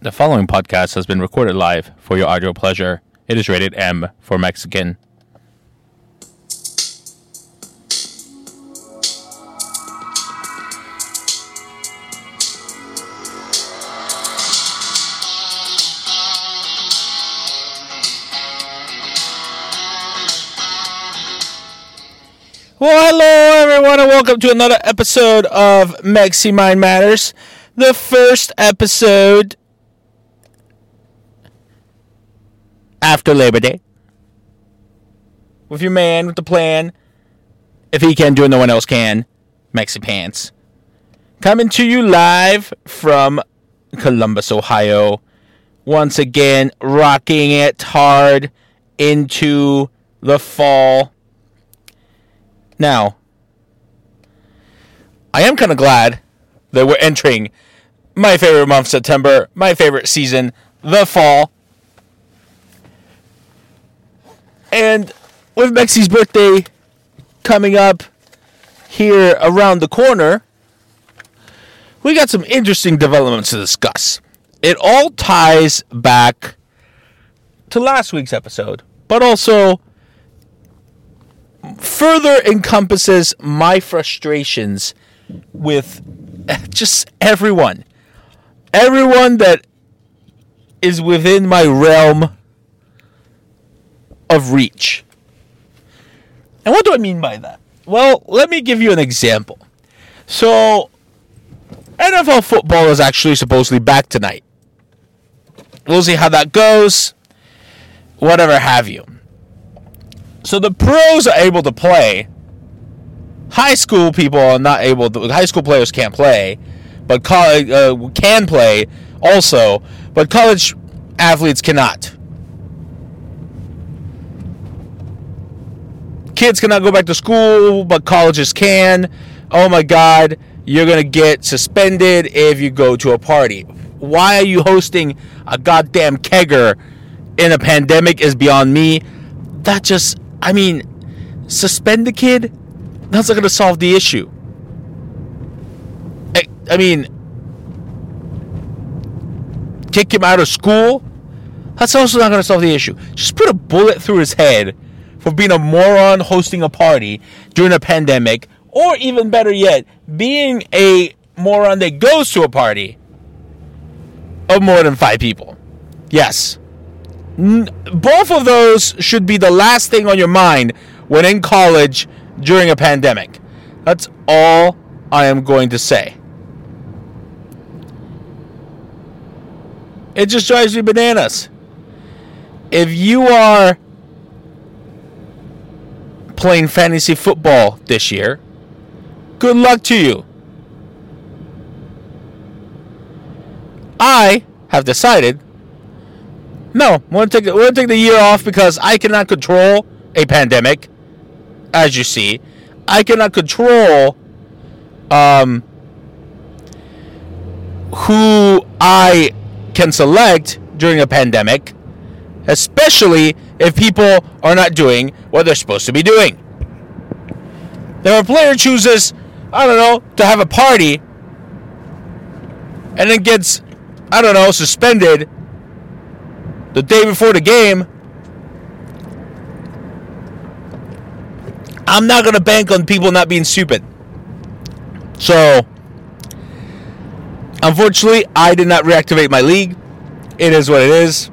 The following podcast has been recorded live for your audio pleasure. It is rated M for Mexican. Well, hello everyone, and welcome to another episode of Mexi Mind Matters. The first episode after Labor Day. With your man with the plan. If he can do it, no one else can. Mexi Pants. Coming to you live from Columbus, Ohio. Once again, rocking it hard into the fall. Now, I am kind of glad that we're entering my favorite month, September, my favorite season, the fall. And with Mexi's birthday coming up here around the corner, we got some interesting developments to discuss. It all ties back to last week's episode, but also further encompasses my frustrations with just everyone. Everyone that is within my realm of reach. And what do I mean by that? Well, let me give you an example. So, NFL football is actually supposedly back tonight. We'll see how that goes. Whatever have you. So the pros are able to play. High school people are not able to. High school players can't play, but college uh, can play also. But college athletes cannot. Kids cannot go back to school, but colleges can. Oh my God, you're gonna get suspended if you go to a party. Why are you hosting a goddamn kegger in a pandemic? Is beyond me. That just I mean, suspend the kid? That's not going to solve the issue. I, I mean, kick him out of school? That's also not going to solve the issue. Just put a bullet through his head for being a moron hosting a party during a pandemic, or even better yet, being a moron that goes to a party of more than five people. Yes, both of those should be the last thing on your mind when in college during a pandemic. That's all I am going to say. It just drives me bananas. If you are playing fantasy football this year, good luck to you. I have decided no, we're we're gonna take the year off because I cannot control a pandemic, as you see. I cannot control um who I can select during a pandemic, especially if people are not doing what they're supposed to be doing. If a player chooses, I don't know, to have a party and then gets, I don't know, suspended the day before the game, I'm not going to bank on people not being stupid. So, unfortunately, I did not reactivate my league. It is what it is.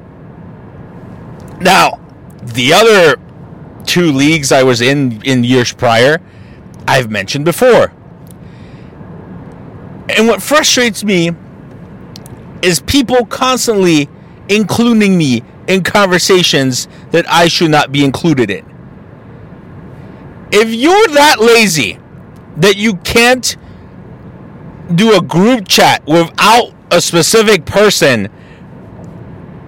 Now, the other two leagues I was in in years prior, I've mentioned before. And what frustrates me is people constantly including me in conversations that I should not be included in. If you're that lazy that you can't do a group chat without a specific person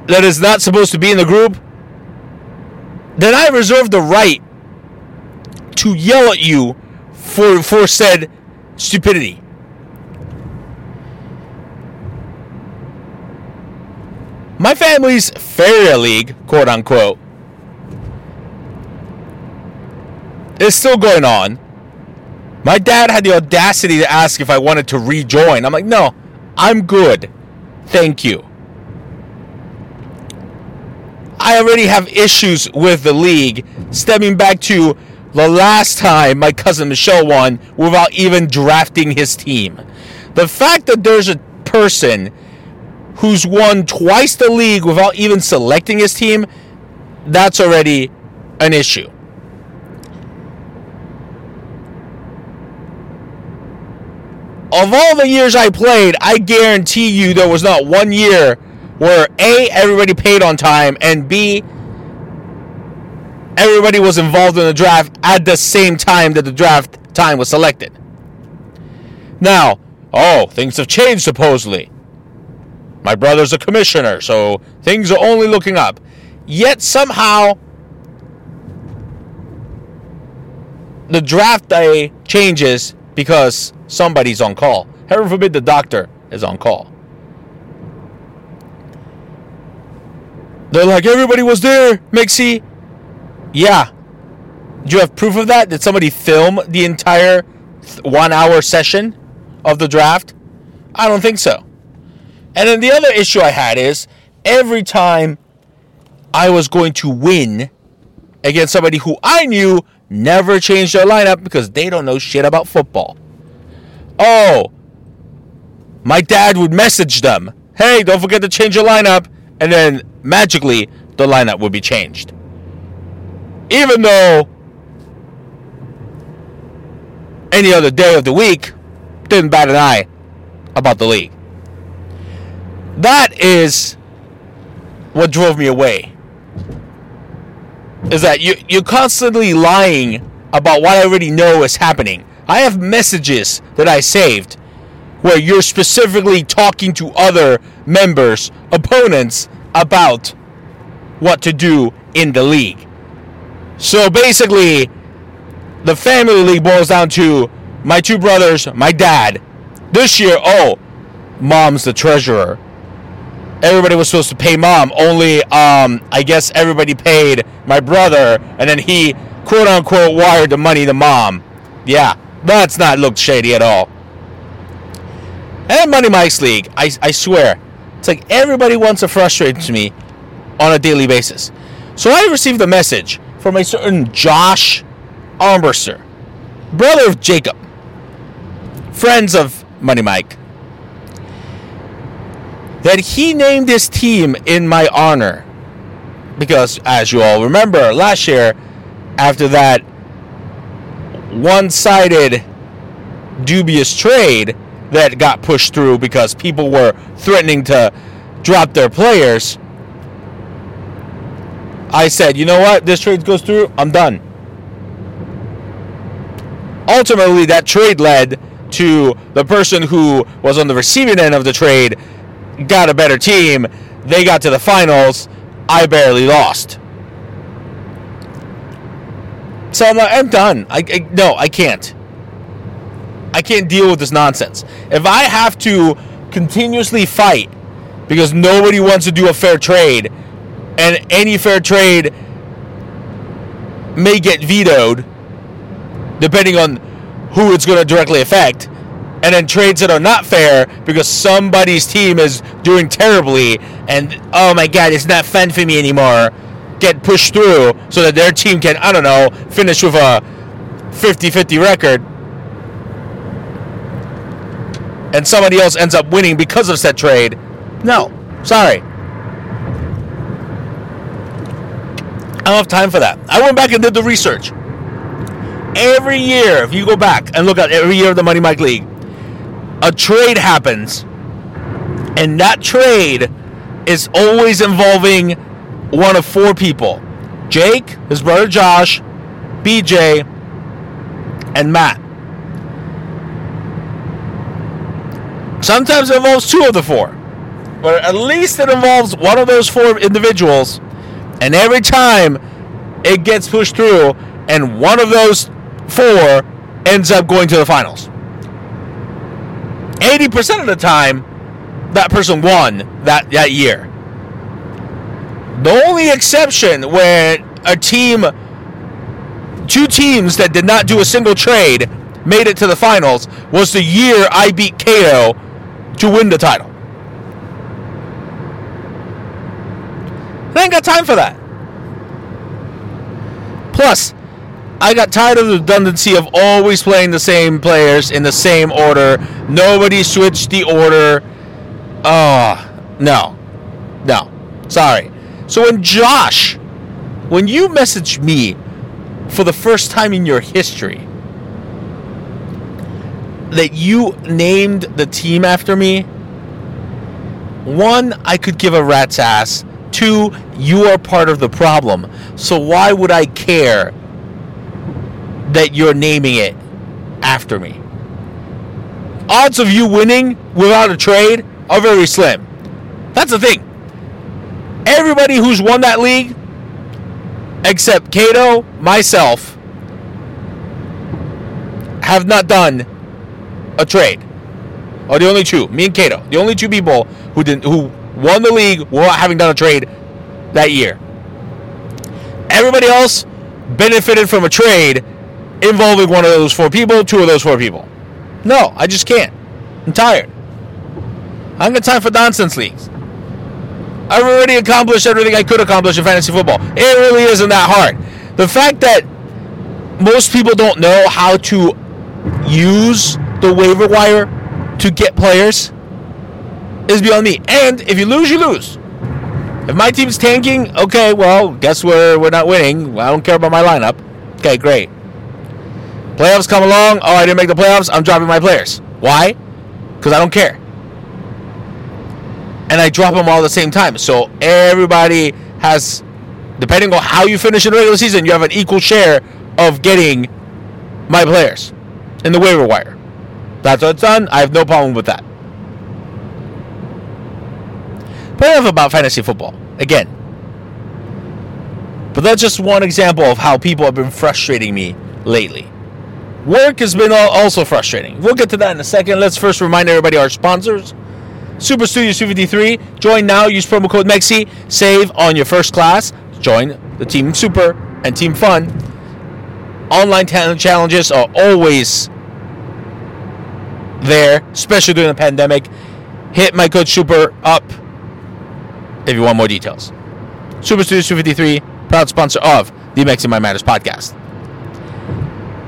that is not supposed to be in the group, then I reserve the right to yell at you for for said stupidity. My family's Faria League, quote unquote, is still going on. My dad had the audacity to ask if I wanted to rejoin. I'm like, no, I'm good. Thank you. I already have issues with the league stemming back to the last time my cousin Michelle won without even drafting his team. The fact that there's a person who's won twice the league without even selecting his team, that's already an issue. Of all the years I played, I guarantee you there was not one year where A, everybody paid on time, and B, everybody was involved in the draft at the same time that the draft time was selected. Now, oh, things have changed supposedly. My brother's a commissioner, so things are only looking up. Yet somehow, the draft day changes because somebody's on call. Heaven forbid the doctor is on call. They're like, everybody was there, Mexi. Yeah. Do you have proof of that? Did somebody film the entire one hour session of the draft? I don't think so. And then the other issue I had is every time I was going to win against somebody who I knew never changed their lineup because they don't know shit about football. Oh, my dad would message them, hey, don't forget to change your lineup. And then magically, the lineup would be changed. Even though any other day of the week didn't bat an eye about the league. That is what drove me away. Is that you, you're constantly lying about what I already know is happening. I have messages that I saved where you're specifically talking to other members, opponents, about what to do in the league. So basically, the family league boils down to my two brothers, my dad. This year, oh, mom's the treasurer. Everybody was supposed to pay mom, only um, I guess everybody paid my brother, and then he quote unquote wired the money to mom. Yeah, that's not looked shady at all. And Money Mike's League, I, I swear, it's like everybody wants to frustrate me on a daily basis. So I received a message from a certain Josh Armbruster, brother of Jacob, friends of Money Mike, that he named his team in my honor. Because, as you all remember, last year, after that one sided dubious trade that got pushed through because people were threatening to drop their players, I said, you know what? This trade goes through, I'm done. Ultimately, that trade led to the person who was on the receiving end of the trade got a better team. They got to the finals. I barely lost. So I'm like, I'm done. I, I no, I can't. I can't deal with this nonsense. If I have to continuously fight because nobody wants to do a fair trade, and any fair trade may get vetoed, depending on who it's going to directly affect, and then trades that are not fair because somebody's team is doing terribly, and oh my god, it's not fun for me anymore, get pushed through so that their team can, I don't know, finish with a 50 50 record and somebody else ends up winning because of said trade. No, sorry. I don't have time for that. I went back and did the research. Every year, if you go back and look at every year of the Money Mike League, a trade happens, and that trade is always involving one of four people Jake, his brother Josh, BJ, and Matt. Sometimes it involves two of the four, but at least it involves one of those four individuals. And every time it gets pushed through, and one of those four ends up going to the finals. 80% of the time, that person won that, that year. The only exception where a team, two teams that did not do a single trade, made it to the finals was the year I beat Cato to win the title. I ain't got time for that. Plus, I got tired of the redundancy of always playing the same players in the same order. Nobody switched the order. Oh, no. No. Sorry. So when Josh, when you messaged me for the first time in your history that you named the team after me, one, I could give a rat's ass. Two, you are part of the problem. So why would I care that you're naming it after me? Odds of you winning without a trade are very slim. That's the thing. Everybody who's won that league, except Cato, myself, have not done a trade. Or the only two, me and Cato, the only two people who didn't who won the league without having done a trade that year. Everybody else benefited from a trade involving one of those four people, two of those four people. No, I just can't. I'm tired. I don't got time for nonsense leagues. I've already accomplished everything I could accomplish in fantasy football. It really isn't that hard. The fact that most people don't know how to use the waiver wire to get players is beyond me. And if you lose, you lose. If my team's tanking, okay, well, guess we're we're not winning. I don't care about my lineup. Okay, great. Playoffs come along. Oh, I didn't make the playoffs. I'm dropping my players. Why? Because I don't care. And I drop them all at the same time. So everybody has, depending on how you finish in the regular season, you have an equal share of getting my players in the waiver wire. That's what it's done. I have no problem with that. But enough about fantasy football. Again. But that's just one example of how people have been frustrating me lately. Work has been also frustrating. We'll get to that in a second. Let's first remind everybody our sponsors. Super Studio 253. Join now. Use promo code MEXI. Save on your first class. Join the Team Super and Team Fun. Online talent challenges are always there, especially during the pandemic. Hit my code Super up if you want more details. Super Studios 253, proud sponsor of the Mexi Mind Matters podcast.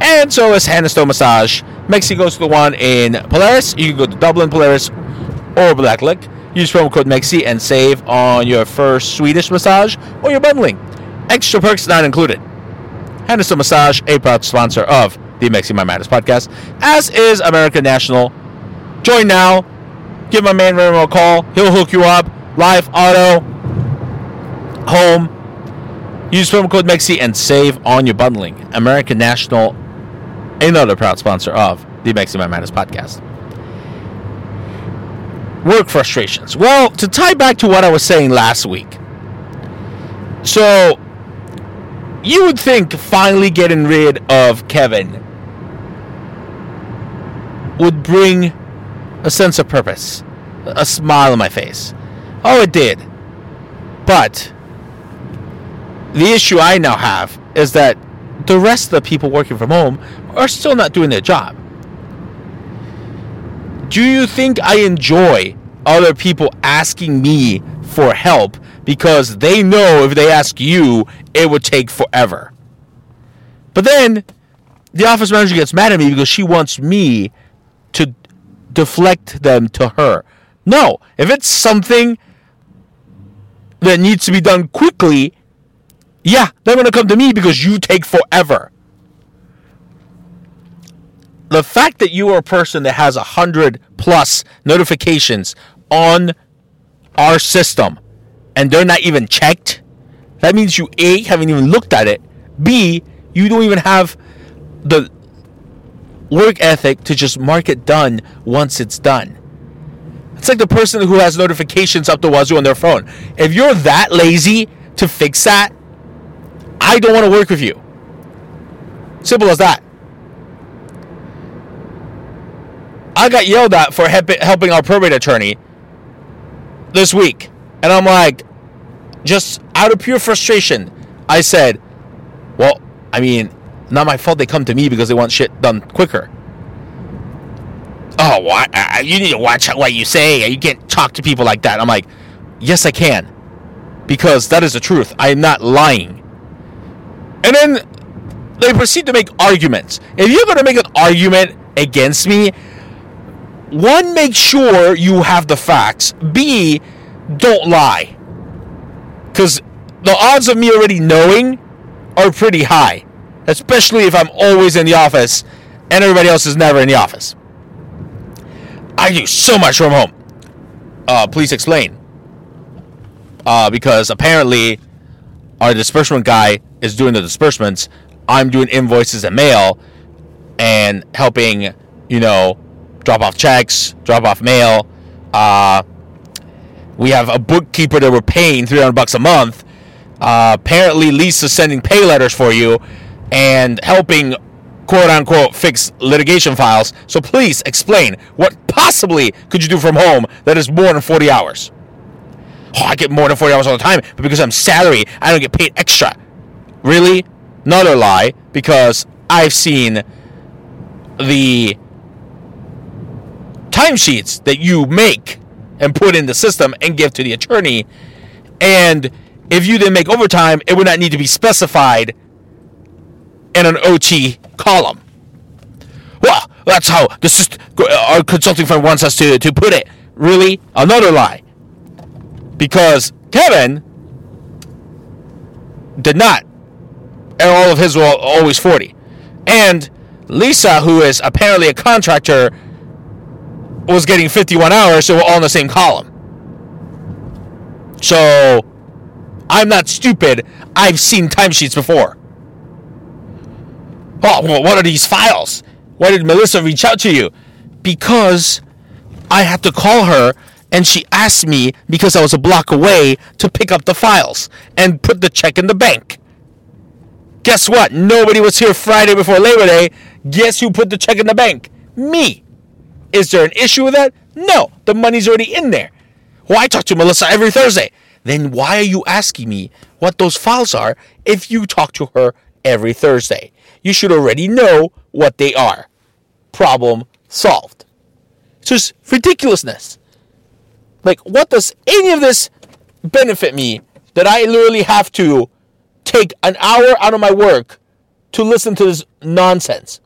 And so is Hand & Stone Massage. Mexi goes to the one in Polaris. You can go to Dublin, Polaris, or Blacklick. Use promo code MEXI and save on your first Swedish massage or your bundling. Extra perks not included. Hand & Stone Massage, a proud sponsor of the Mexi Mind Matters podcast, as is American National. Join now. Give my man Remo a call. He'll hook you up. Live Auto, Home. Use promo code MEXI and save on your bundling. American National, another proud sponsor of the Mexi Mind Matters podcast. Work frustrations. Well, to tie back to what I was saying last week. So, you would think finally getting rid of Kevin would bring a sense of purpose, a smile on my face. Oh, it did. But the issue I now have is that the rest of the people working from home are still not doing their job. Do you think I enjoy other people asking me for help because they know if they ask you, it would take forever? But then the office manager gets mad at me because she wants me to deflect them to her. No, if it's something that needs to be done quickly, yeah, they're going to come to me because you take forever. The fact that you are a person that has a hundred plus notifications on our system and they're not even checked, that means you A, haven't even looked at it, B, you don't even have the work ethic to just mark it done once it's done. It's like the person who has notifications up the wazoo on their phone. If you're that lazy to fix that, I don't want to work with you. Simple as that. I got yelled at for helping our probate attorney this week. And I'm like, just out of pure frustration, I said, well, I mean, not my fault they come to me because they want shit done quicker. Oh, what? Uh, you need to watch what you say. You can't talk to people like that. I'm like, yes, I can. Because that is the truth. I am not lying. And then they proceed to make arguments. If you're going to make an argument against me, one, make sure you have the facts. B, don't lie. Because the odds of me already knowing are pretty high, especially if I'm always in the office and everybody else is never in the office. I do so much from home. Uh, please explain. Uh, because apparently, our disbursement guy is doing the disbursements. I'm doing invoices and mail and helping, you know, drop off checks, drop off mail. Uh, we have a bookkeeper that we're paying 300 bucks a month. Uh, apparently, Lisa's sending pay letters for you and helping quote unquote fix litigation files. So please explain what possibly could you do from home that is more than 40 hours? Oh, I get more than 40 hours all the time, but because I'm salary, I don't get paid extra. Really? Another lie, because I've seen the timesheets that you make and put in the system and give to the attorney. And if you didn't make overtime, it would not need to be specified in an OT column. Well, that's how the system, our consulting firm wants us to, to put it. Really? Another lie. Because Kevin did not. And all of his were always 40. And Lisa, who is apparently a contractor, was getting 51 hours, so we're all in the same column. So, I'm not stupid. I've seen timesheets before. Oh, well, what are these files? Why did Melissa reach out to you? Because I had to call her and she asked me because I was a block away to pick up the files and put the check in the bank. Guess what? Nobody was here Friday before Labor Day. Guess who put the check in the bank? Me. Is there an issue with that? No, the money's already in there. Well, I talk to Melissa every Thursday. Then why are you asking me what those files are if you talk to her every Thursday? You should already know what they are. Problem solved. It's just ridiculousness. Like, what does any of this benefit me that I literally have to take an hour out of my work to listen to this nonsense?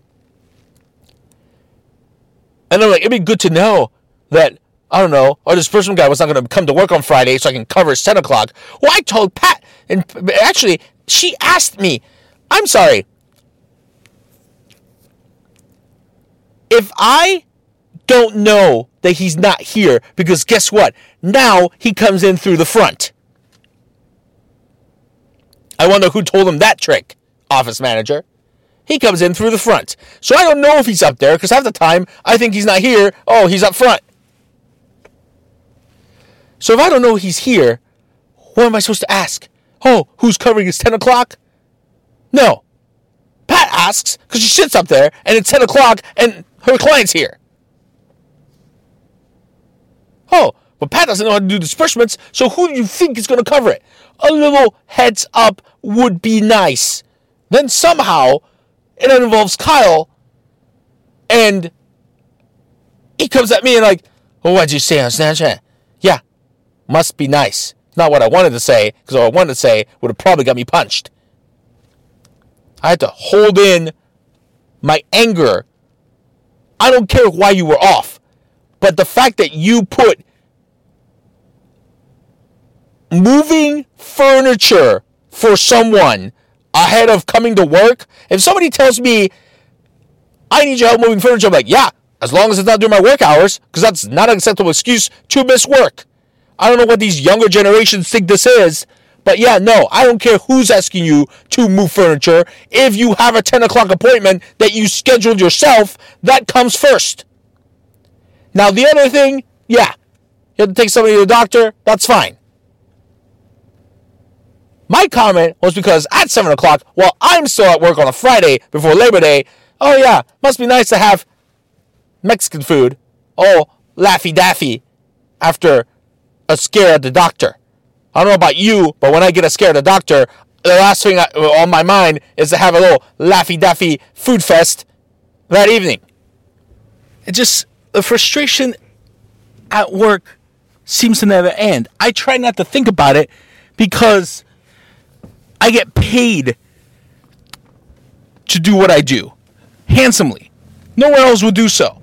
And I'm like, it'd be good to know that, I don't know, or this person guy was not going to come to work on Friday so I can cover 10 o'clock. Well, I told Pat, and actually, she asked me, I'm sorry, if I don't know that he's not here, because guess what? Now he comes in through the front. I wonder who told him that trick, office manager. He comes in through the front. So I don't know if he's up there because half the time I think he's not here. Oh, he's up front. So if I don't know he's here, what am I supposed to ask? Oh, who's covering his 10 o'clock? No. Pat asks because she sits up there and it's 10 o'clock and her client's here. Oh, but Pat doesn't know how to do disbursements, so who do you think is going to cover it? A little heads up would be nice. Then somehow it involves Kyle, and he comes at me and like, "Oh, what'd you say on Snapchat?" Yeah, must be nice. Not what I wanted to say, because what I wanted to say would have probably got me punched. I had to hold in my anger. I don't care why you were off, but the fact that you put moving furniture for someone ahead of coming to work. If somebody tells me, I need your help moving furniture, I'm like, yeah, as long as it's not during my work hours, because that's not an acceptable excuse to miss work. I don't know what these younger generations think this is, but yeah, no, I don't care who's asking you to move furniture. If you have a 10 o'clock appointment that you scheduled yourself, that comes first. Now, the other thing, yeah, you have to take somebody to the doctor, that's fine. My comment was because at 7 o'clock, while I'm still at work on a Friday before Labor Day, oh yeah, must be nice to have Mexican food. Oh, Laffy Daffy after a scare at the doctor. I don't know about you, but when I get a scare at the doctor, the last thing I, on my mind is to have a little Laffy Daffy food fest that evening. It just, the frustration at work seems to never end. I try not to think about it because I get paid to do what I do handsomely. No one else would do so.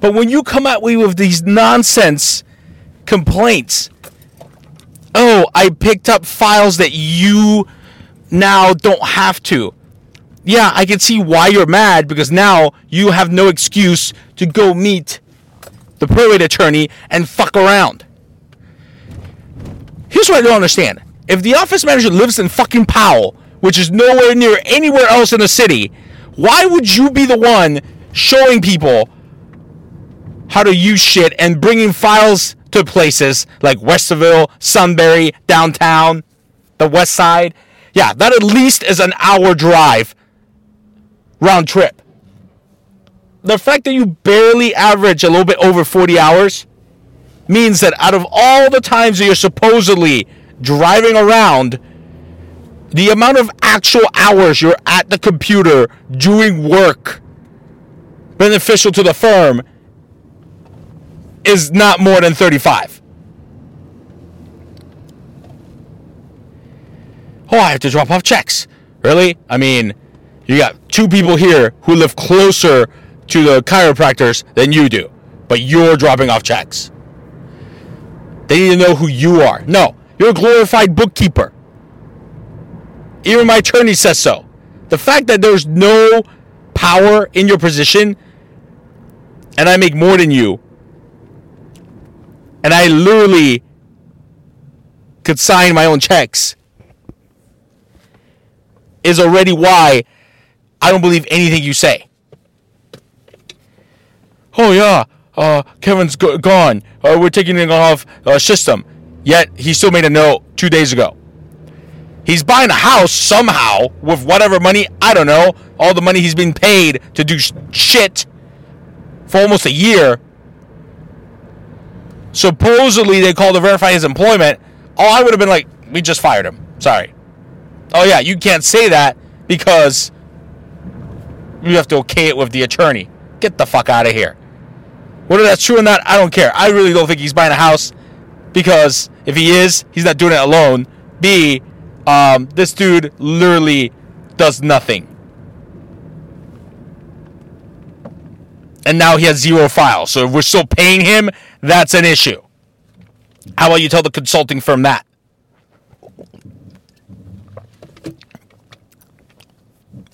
But when you come at me with these nonsense complaints, oh, I picked up files that you now don't have to. Yeah, I can see why you're mad because now you have no excuse to go meet the probate attorney and fuck around. Here's what I don't understand. If the office manager lives in fucking Powell, which is nowhere near anywhere else in the city, why would you be the one showing people how to use shit and bringing files to places like Westerville, Sunbury, downtown, the west side? Yeah, that at least is an hour drive round trip. The fact that you barely average a little bit over 40 hours means that out of all the times that you're supposedly driving around, the amount of actual hours you're at the computer doing work beneficial to the firm is not more than 35. Oh, I have to drop off checks. Really? I mean, you got two people here who live closer to the chiropractors than you do, but you're dropping off checks. They need to know who you are. No, you're a glorified bookkeeper. Even my attorney says so. The fact that there's no power in your position and I make more than you, and I literally could sign my own checks, is already why I don't believe anything you say. Oh yeah, uh, Kevin's go- gone. Uh, we're taking him off uh, system. Yet he still made a note two days ago. He's buying a house somehow with whatever money I don't know. All the money he's been paid to do sh- shit for almost a year. Supposedly they called to verify his employment. Oh, I would have been like, we just fired him. Sorry. Oh yeah, you can't say that because you have to okay it with the attorney. Get the fuck out of here. Whether that's true or not, I don't care. I really don't think he's buying a house because if he is, he's not doing it alone. B, um, this dude literally does nothing. And now he has zero files. So if we're still paying him, that's an issue. How about you tell the consulting firm that?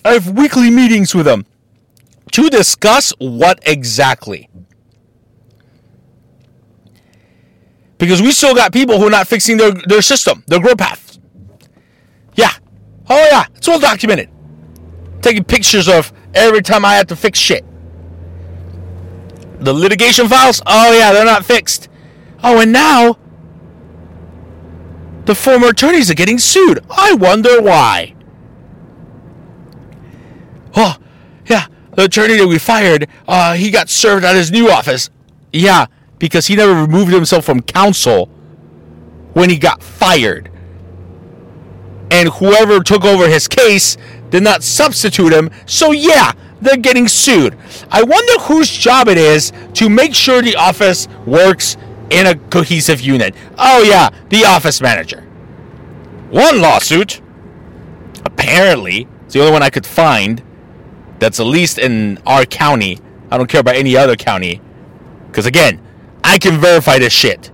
I have weekly meetings with them to discuss what exactly. Because we still got people who are not fixing their, their system, their growth path. Yeah. Oh, yeah. It's all documented. Taking pictures of every time I have to fix shit. The litigation files, oh, yeah, they're not fixed. Oh, and now the former attorneys are getting sued. I wonder why. Oh, yeah, the attorney that we fired, uh, he got served at his new office. Yeah, because he never removed himself from counsel when he got fired. And whoever took over his case did not substitute him. So, yeah, they're getting sued. I wonder whose job it is to make sure the office works in a cohesive unit. Oh, yeah, the office manager. One lawsuit, apparently, it's the only one I could find that's at least in our county. I don't care about any other county. Because, again, I can verify this shit.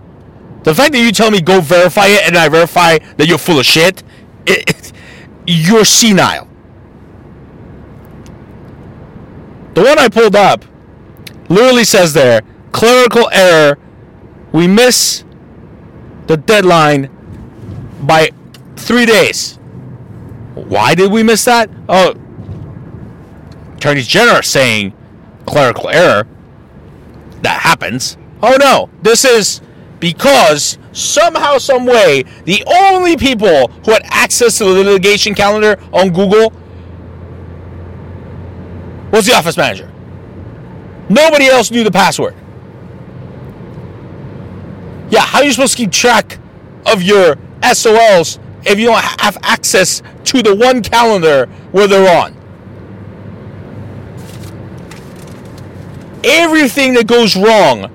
The fact that you tell me go verify it and I verify that you're full of shit, it, it, you're senile. The one I pulled up literally says there clerical error. We miss the deadline by three days. Why did we miss that? Oh, Attorney General saying clerical error. That happens. Oh no, this is because somehow, some way, the only people who had access to the litigation calendar on Google was the office manager. Nobody else knew the password. Yeah, how are you supposed to keep track of your SOLs if you don't have access to the one calendar where they're on? Everything that goes wrong,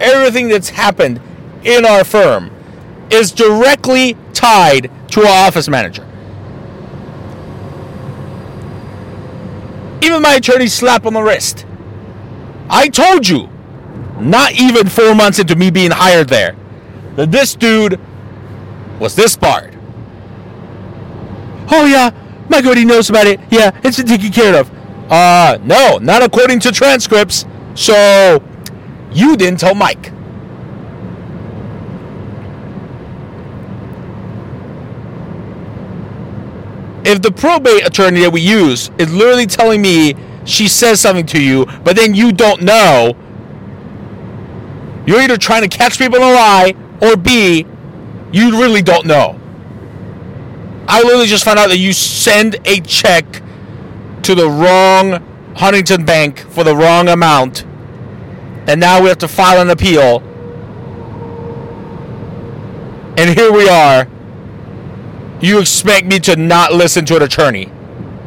everything that's happened in our firm is directly tied to our office manager. Even my attorney slap on the wrist. I told you, not even four months into me being hired there, that this dude was this barred. Oh yeah, my already knows about it. Yeah, it's been taken care of. Uh, no, not according to transcripts. So, you didn't tell Mike. If the probate attorney that we use is literally telling me she says something to you, but then you don't know, you're either trying to catch people in a lie, or B, you really don't know. I literally just found out that you send a check to the wrong Huntington Bank for the wrong amount, and now we have to file an appeal. And here we are. You expect me to not listen to an attorney.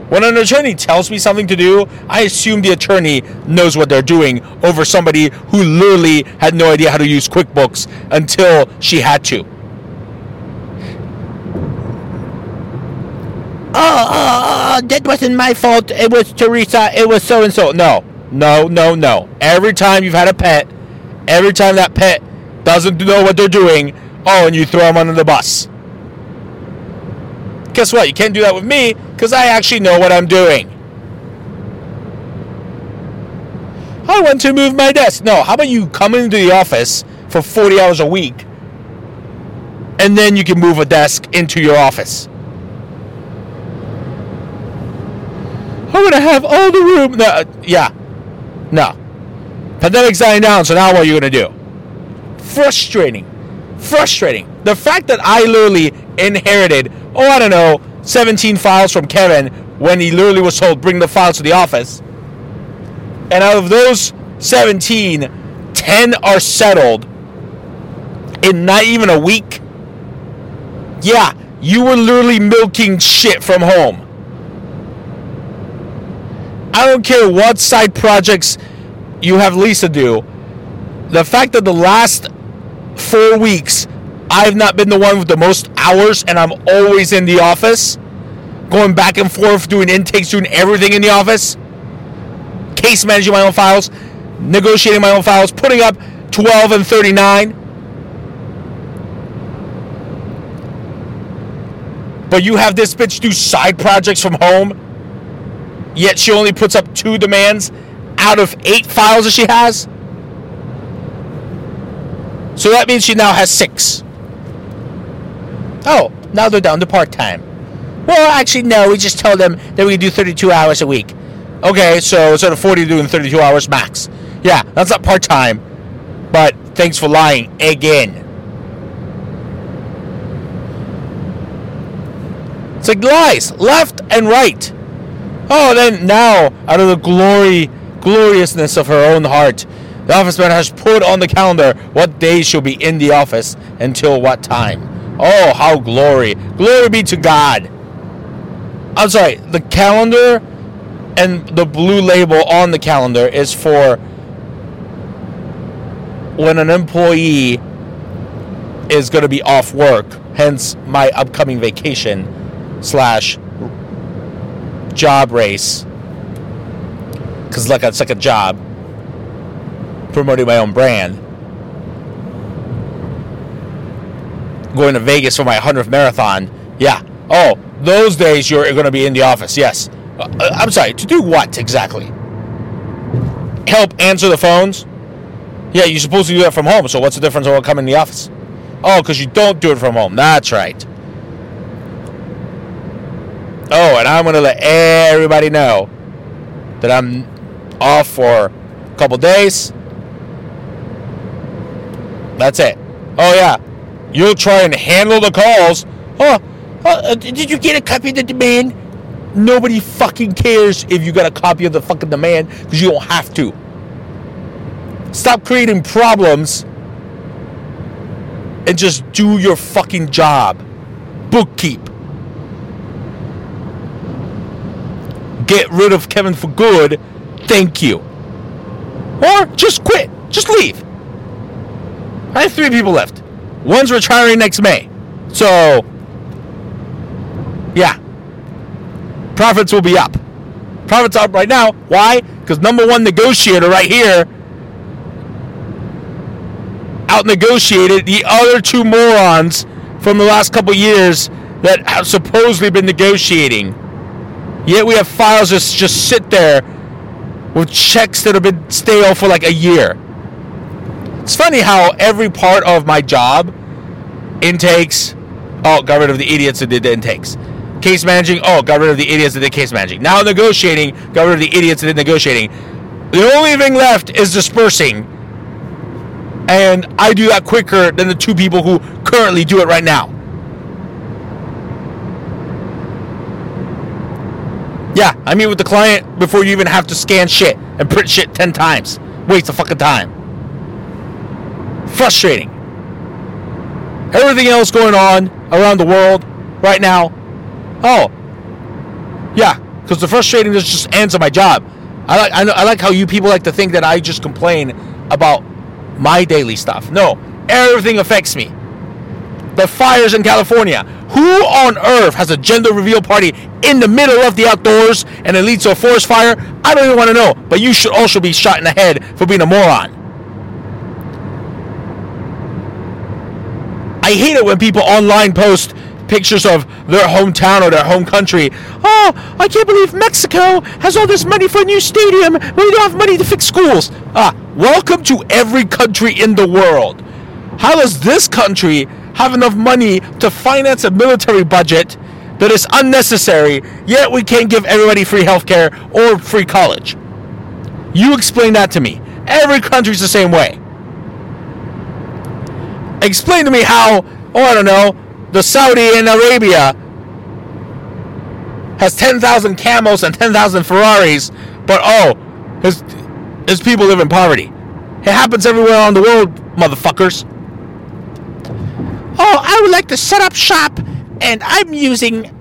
When an attorney tells me something to do, I assume the attorney knows what they're doing over somebody who literally had no idea how to use QuickBooks until she had to. oh, oh, oh, oh that wasn't my fault. It was Teresa. It was so and so. No, no, no, no. Every time you've had a pet, every time that pet doesn't know what they're doing, oh, and you throw them under the bus. Guess what? You can't do that with me because I actually know what I'm doing. I want to move my desk. No, how about you come into the office for 40 hours a week and then you can move a desk into your office? I'm gonna have all the room. No, uh, yeah, no. Pandemic's dying down, so now what are you gonna do? Frustrating, frustrating. The fact that I literally inherited, oh, I don't know, 17 files from Kevin when he literally was told bring the files to the office, and out of those 17, 10 are settled in not even a week. Yeah, you were literally milking shit from home. I don't care what side projects you have Lisa do. The fact that the last four weeks I've not been the one with the most hours and I'm always in the office, going back and forth, doing intakes, doing everything in the office, case managing my own files, negotiating my own files, putting up 12 and 39. But you have this bitch do side projects from home Yet she only puts up two demands out of eight files that she has. So that means she now has six. Oh, now they're down to part time. Well, actually, no. We just told them that we do 32 hours a week. Okay, so instead of 40, doing 32 hours max. Yeah, that's not part time. But thanks for lying again. It's like lies, left and right. Oh, then now, out of the glory, gloriousness of her own heart, the office man has put on the calendar what days she'll be in the office until what time. Oh, how glory! Glory be to God! I'm sorry, the calendar and the blue label on the calendar is for when an employee is going to be off work, hence my upcoming vacation slash job race because like it's like a job promoting my own brand going to vegas for my 100th marathon. Yeah. Oh those days you're going to be in the office. Yes. Uh, uh, i'm sorry to do what exactly? Help answer the phones? Yeah you're supposed to do that from home so what's the difference when I come in the office? Oh because you don't do it from home. That's right. Oh, and I'm going to let everybody know that I'm off for a couple days. That's it. Oh, yeah. You'll try and handle the calls. Oh, did you get a copy of the demand? Nobody fucking cares if you got a copy of the fucking demand because you don't have to. Stop creating problems and just do your fucking job. Bookkeep. get rid of Kevin for good, thank you. Or just quit. Just leave. I have three people left. One's retiring next May. So, yeah. Profits will be up. Profits up right now. Why? Because number one negotiator right here out negotiated the other two morons from the last couple years that have supposedly been negotiating. Yet we have files just just sit there with checks that have been stale for like a year. It's funny how every part of my job, intakes, oh, got rid of the idiots that did the intakes. Case managing, oh, got rid of the idiots that did case managing. Now negotiating, got rid of the idiots that did negotiating. The only thing left is dispersing. And I do that quicker than the two people who currently do it right now. Yeah, I meet with the client before you even have to scan shit and print shit 10 times. Waste of fucking time. Frustrating. Everything else going on around the world right now. Oh, yeah, because the frustrating is just answer my job. I like I, know, I like how you people like to think that I just complain about my daily stuff. No, everything affects me. The fires in California. Who on earth has a gender reveal party in the middle of the outdoors and it leads to a forest fire? I don't even want to know. But you should also be shot in the head for being a moron. I hate it when people online post pictures of their hometown or their home country. Oh, I can't believe Mexico has all this money for a new stadium when we don't have money to fix schools. Ah, welcome to every country in the world. How does this country have enough money to finance a military budget that is unnecessary, yet we can't give everybody free healthcare or free college? You explain that to me. Every country's the same way. Explain to me how, oh, I don't know, the Saudi in Arabia has 10,000 camels and 10,000 Ferraris, but oh, his, his people live in poverty. It happens everywhere around the world, motherfuckers. Oh, I would like to set up shop, and I'm using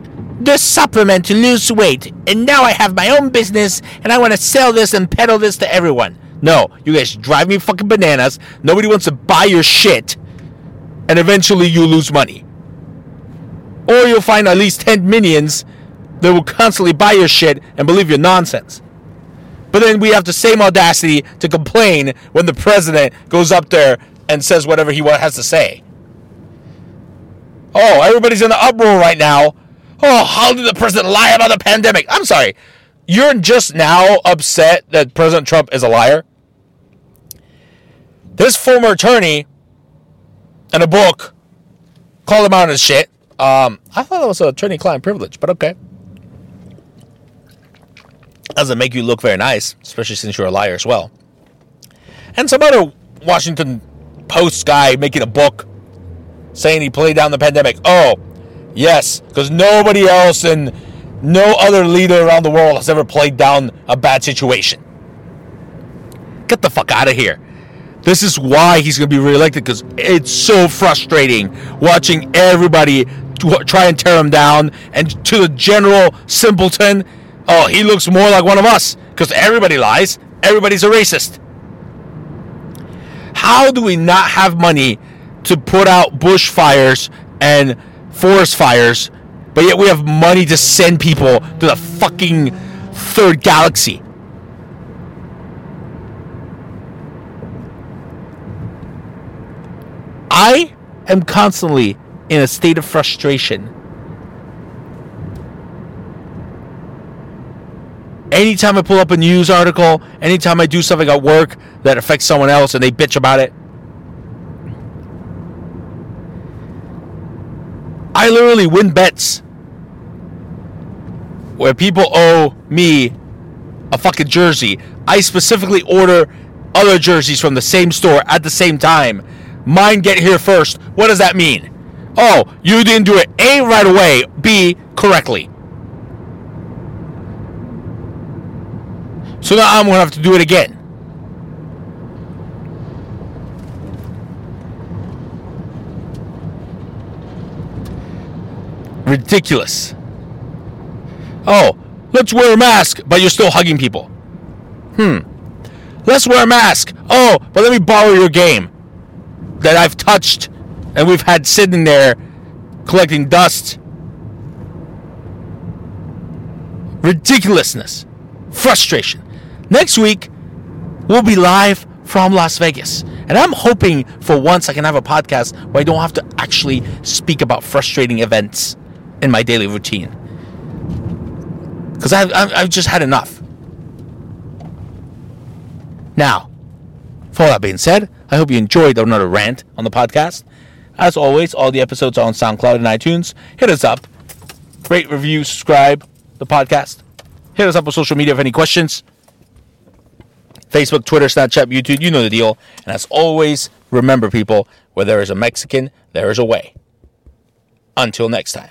this supplement to lose weight, and now I have my own business, and I want to sell this and peddle this to everyone. No, you guys drive me fucking bananas. Nobody wants to buy your shit, and eventually you lose money. Or you'll find at least 10 minions that will constantly buy your shit and believe your nonsense. But then we have the same audacity to complain when the president goes up there and says whatever he has to say. Oh, everybody's in the uproar right now. Oh, how did the president lie about the pandemic? I'm sorry. You're just now upset that President Trump is a liar? This former attorney in a book called him out as shit. Um, I thought that was an attorney client privilege, but okay. Doesn't make you look very nice, especially since you're a liar as well. And some other Washington Post guy making a book saying he played down the pandemic. Oh, yes, because nobody else and no other leader around the world has ever played down a bad situation. Get the fuck out of here. This is why he's going to be reelected because it's so frustrating watching everybody try and tear him down. And to the general simpleton, oh, he looks more like one of us because everybody lies. Everybody's a racist. How do we not have money to put out bushfires and forest fires, but yet we have money to send people to the fucking third galaxy. I am constantly in a state of frustration. Anytime I pull up a news article, anytime I do something at work that affects someone else and they bitch about it, I literally win bets where people owe me a fucking jersey. I specifically order other jerseys from the same store at the same time. Mine get here first. What does that mean? Oh, you didn't do it A right away, B correctly. So now I'm going to have to do it again. Ridiculous. Oh, let's wear a mask, but you're still hugging people. Hmm. Let's wear a mask. Oh, but let me borrow your game that I've touched and we've had sitting there collecting dust. Ridiculousness. frustration. Next week, we'll be live from Las Vegas. And I'm hoping for once I can have a podcast where I don't have to actually speak about frustrating events in my daily routine. Because I've, I've just had enough. Now, for that being said, I hope you enjoyed another rant on the podcast. As always, all the episodes are on SoundCloud and iTunes. Hit us up. Rate, review, subscribe the podcast. Hit us up on social media if any questions. Facebook, Twitter, Snapchat, YouTube, you know the deal. And as always, remember, people, where there is a Mexican, there is a way. Until next time.